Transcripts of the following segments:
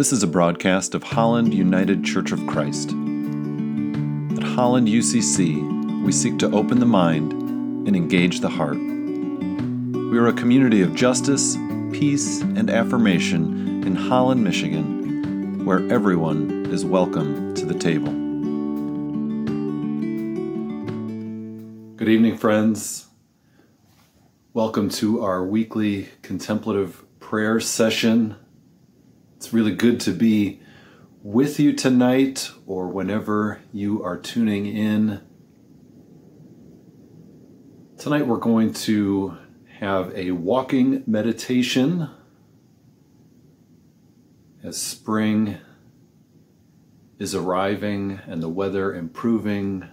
This is a broadcast of Holland United Church of Christ. At Holland UCC, we seek to open the mind and engage the heart. We are a community of justice, peace, and affirmation in Holland, Michigan, where everyone is welcome to the table. Good evening, friends. Welcome to our weekly contemplative prayer session. It's really good to be with you tonight or whenever you are tuning in. Tonight we're going to have a walking meditation as spring is arriving and the weather improving.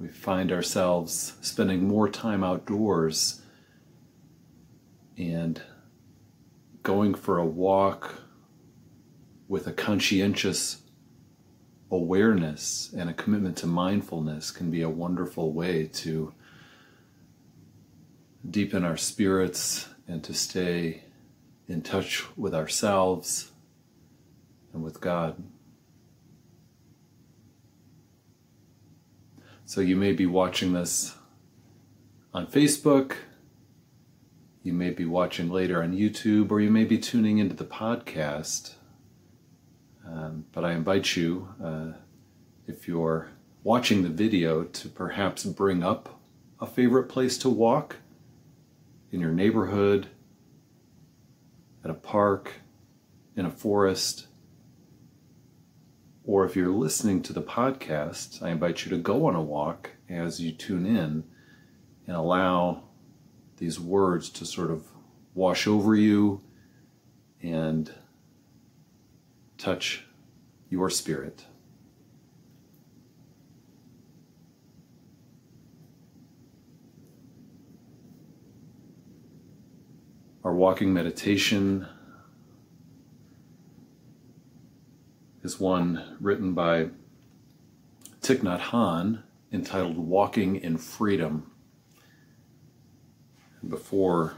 We find ourselves spending more time outdoors and going for a walk with a conscientious awareness and a commitment to mindfulness can be a wonderful way to deepen our spirits and to stay in touch with ourselves and with God. So you may be watching this on Facebook you may be watching later on YouTube, or you may be tuning into the podcast. Um, but I invite you, uh, if you're watching the video, to perhaps bring up a favorite place to walk in your neighborhood, at a park, in a forest. Or if you're listening to the podcast, I invite you to go on a walk as you tune in and allow these words to sort of wash over you and touch your spirit. Our walking meditation is one written by Thich Nhat Hanh entitled Walking in Freedom. Before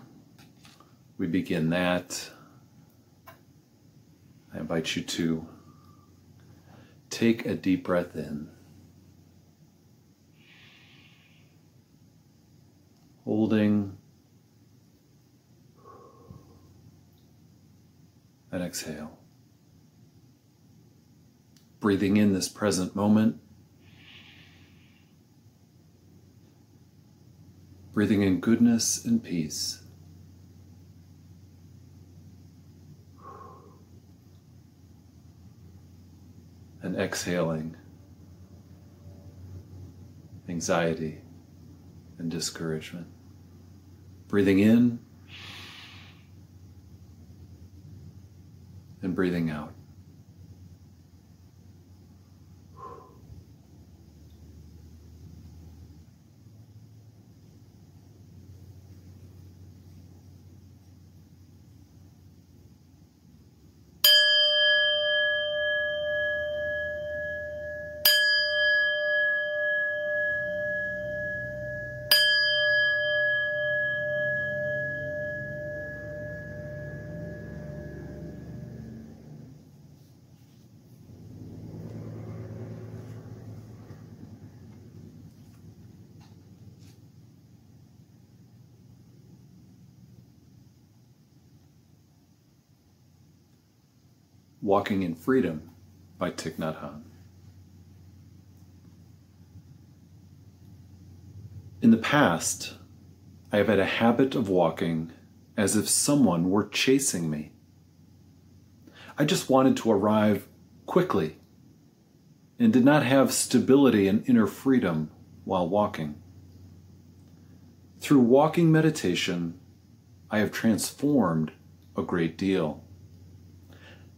we begin that, I invite you to take a deep breath in. Holding and exhale. Breathing in this present moment breathing in goodness and peace. Exhaling anxiety and discouragement. Breathing in and breathing out. Walking in Freedom by Thich Nhat Hanh. In the past, I have had a habit of walking as if someone were chasing me. I just wanted to arrive quickly and did not have stability and inner freedom while walking. Through walking meditation, I have transformed a great deal.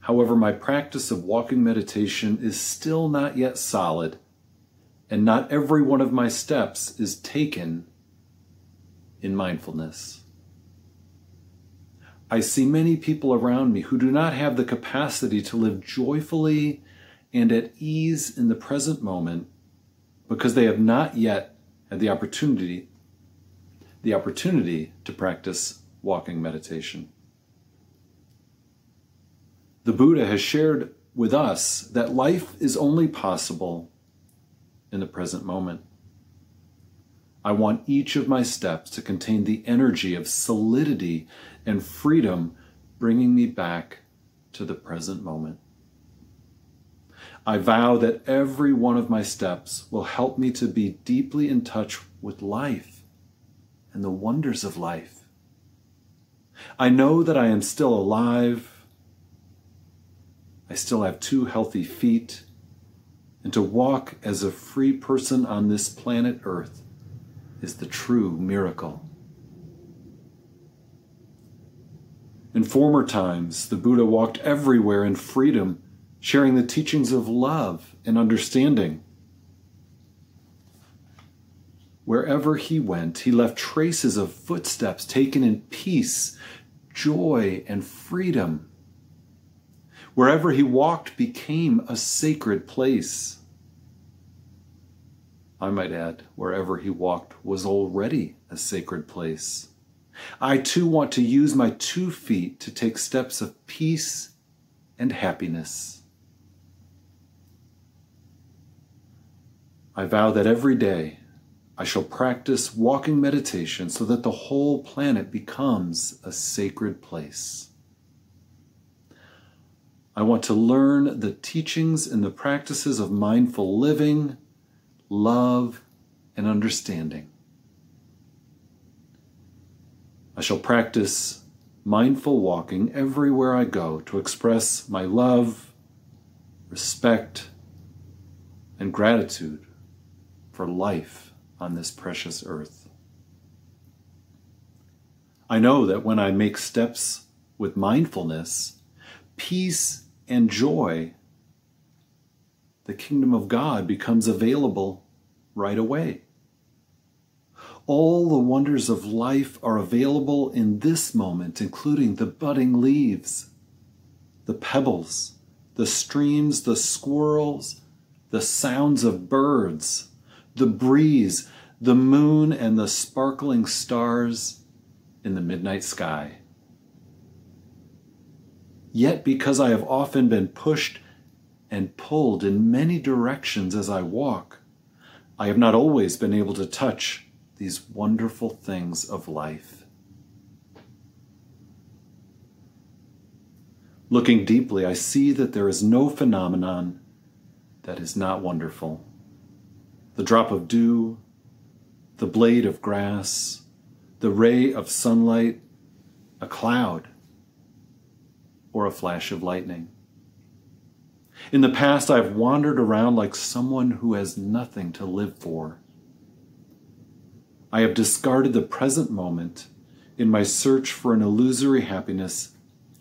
However, my practice of walking meditation is still not yet solid, and not every one of my steps is taken in mindfulness. I see many people around me who do not have the capacity to live joyfully and at ease in the present moment because they have not yet had the opportunity the opportunity to practice walking meditation. The Buddha has shared with us that life is only possible in the present moment. I want each of my steps to contain the energy of solidity and freedom, bringing me back to the present moment. I vow that every one of my steps will help me to be deeply in touch with life and the wonders of life. I know that I am still alive. I still have two healthy feet. And to walk as a free person on this planet Earth is the true miracle. In former times, the Buddha walked everywhere in freedom sharing the teachings of love and understanding. Wherever he went, he left traces of footsteps taken in peace, joy, and freedom. Wherever he walked became a sacred place. I might add, wherever he walked was already a sacred place. I too want to use my two feet to take steps of peace and happiness. I vow that every day I shall practice walking meditation so that the whole planet becomes a sacred place. I want to learn the teachings and the practices of mindful living, love, and understanding. I shall practice mindful walking everywhere I go to express my love, respect, and gratitude for life on this precious earth. I know that when I make steps with mindfulness, peace and joy, the kingdom of God becomes available right away. All the wonders of life are available in this moment, including the budding leaves, the pebbles, the streams, the squirrels, the sounds of birds, the breeze, the moon, and the sparkling stars in the midnight sky. Yet, because I have often been pushed and pulled in many directions as I walk, I have not always been able to touch these wonderful things of life. Looking deeply, I see that there is no phenomenon that is not wonderful the drop of dew, the blade of grass, the ray of sunlight, a cloud, or a flash of lightning. In the past, I've wandered around like someone who has nothing to live for. I have discarded the present moment in my search for an illusory happiness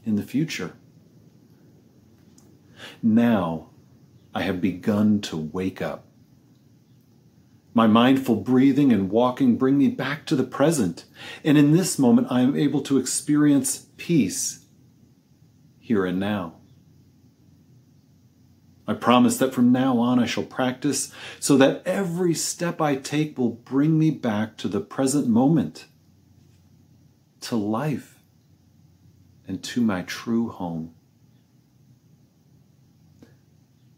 in the future. Now, I have begun to wake up. My mindful breathing and walking bring me back to the present, and in this moment I am able to experience peace here and now. I promise that from now on I shall practice so that every step I take will bring me back to the present moment, to life, and to my true home.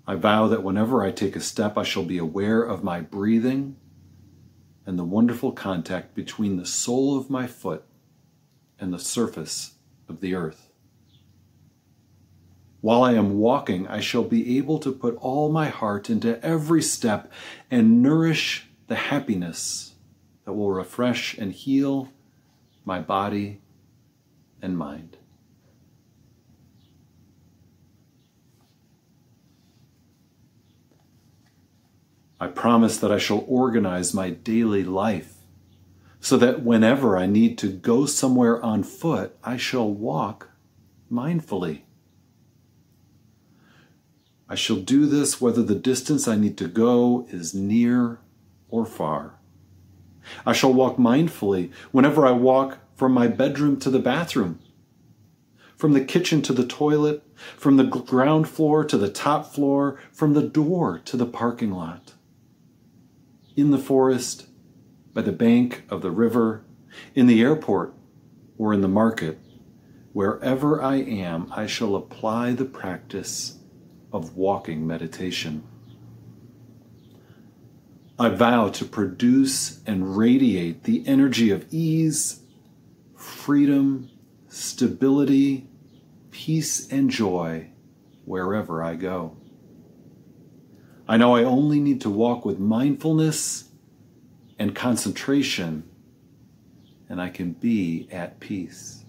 I vow that whenever I take a step, I shall be aware of my breathing and the wonderful contact between the sole of my foot and the surface of the earth. While I am walking, I shall be able to put all my heart into every step and nourish the happiness that will refresh and heal my body and mind. I promise that I shall organize my daily life so that whenever I need to go somewhere on foot, I shall walk mindfully. I shall do this whether the distance I need to go is near or far. I shall walk mindfully whenever I walk from my bedroom to the bathroom, from the kitchen to the toilet, from the ground floor to the top floor, from the door to the parking lot in the forest, by the bank of the river, in the airport, or in the market, wherever I am, I shall apply the practice of walking meditation. I vow to produce and radiate the energy of ease, freedom, stability, peace, and joy wherever I go. I know I only need to walk with mindfulness and concentration, and I can be at peace.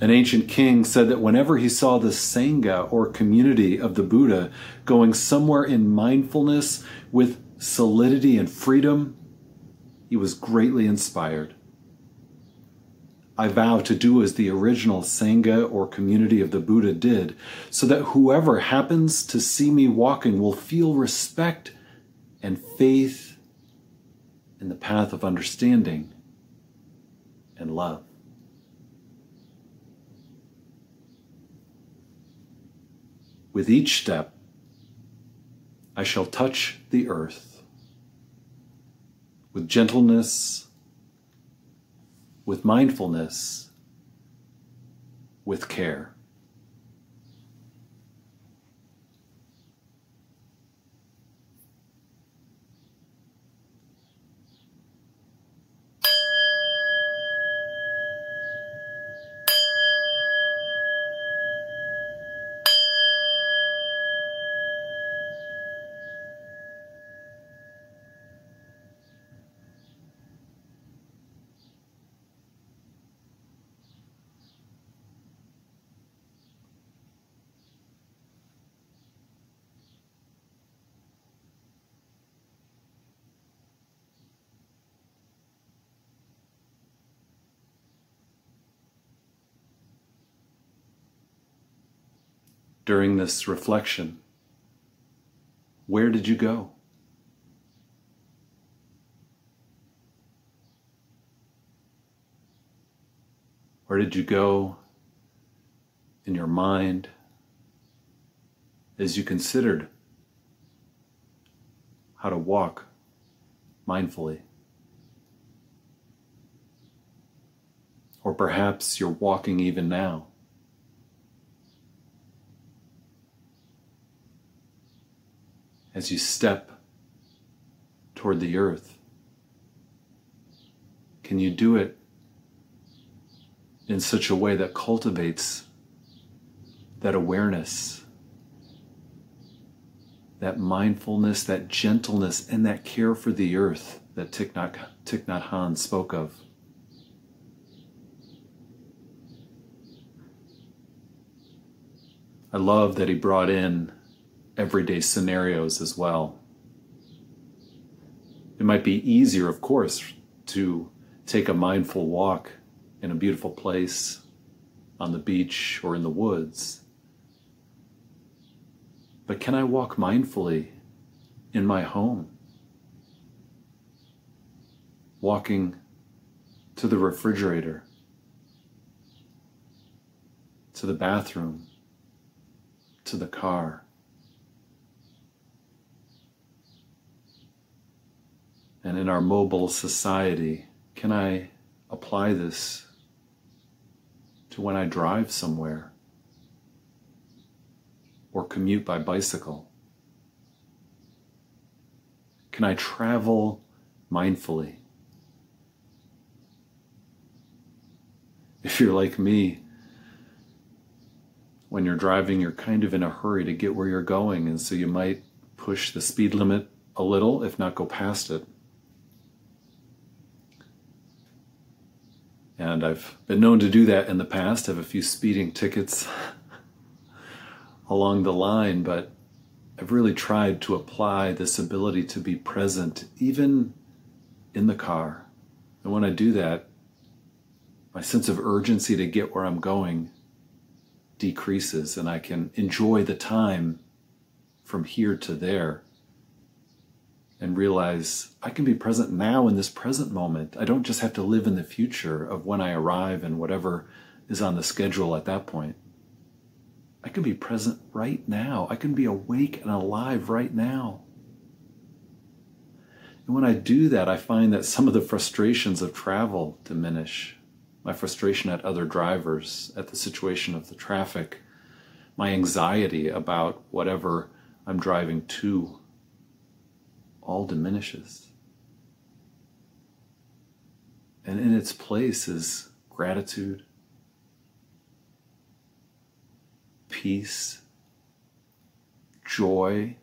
An ancient king said that whenever he saw the Sangha or community of the Buddha going somewhere in mindfulness with solidity and freedom, he was greatly inspired. I vow to do as the original Sangha or community of the Buddha did, so that whoever happens to see me walking will feel respect and faith in the path of understanding and love. With each step, I shall touch the earth with gentleness, with mindfulness, with care. During this reflection, where did you go? Where did you go in your mind as you considered how to walk mindfully? Or perhaps you're walking even now. As you step toward the earth? Can you do it in such a way that cultivates that awareness, that mindfulness, that gentleness, and that care for the earth that Thich Nhat, Thich Nhat Hanh spoke of? I love that he brought in everyday scenarios as well. It might be easier, of course, to take a mindful walk in a beautiful place on the beach or in the woods. But can I walk mindfully in my home? Walking to the refrigerator, to the bathroom, to the car. And in our mobile society, can I apply this to when I drive somewhere or commute by bicycle? Can I travel mindfully? If you're like me, when you're driving, you're kind of in a hurry to get where you're going, and so you might push the speed limit a little, if not go past it. And I've been known to do that in the past, have a few speeding tickets along the line, but I've really tried to apply this ability to be present even in the car. And when I do that, my sense of urgency to get where I'm going decreases and I can enjoy the time from here to there and realize I can be present now in this present moment. I don't just have to live in the future of when I arrive and whatever is on the schedule at that point. I can be present right now. I can be awake and alive right now. And when I do that, I find that some of the frustrations of travel diminish. my frustration at other drivers, at the situation of the traffic, my anxiety about whatever I'm driving to, all diminishes. And in its place is gratitude, peace, joy,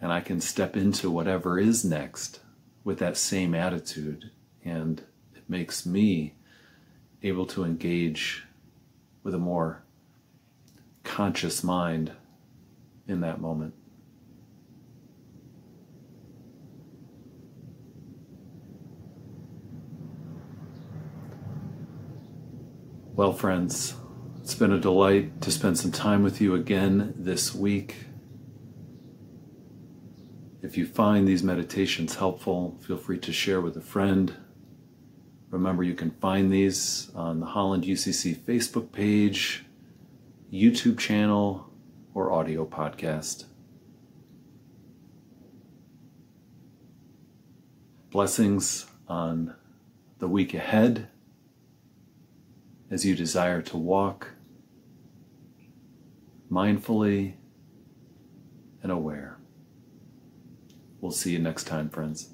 and I can step into whatever is next with that same attitude. And it makes me able to engage with a more conscious mind in that moment. Well, friends, it's been a delight to spend some time with you again this week. If you find these meditations helpful, feel free to share with a friend. Remember, you can find these on the Holland UCC Facebook page, YouTube channel, or audio podcast. Blessings on the week ahead as you desire to walk mindfully and aware. We'll see you next time, friends.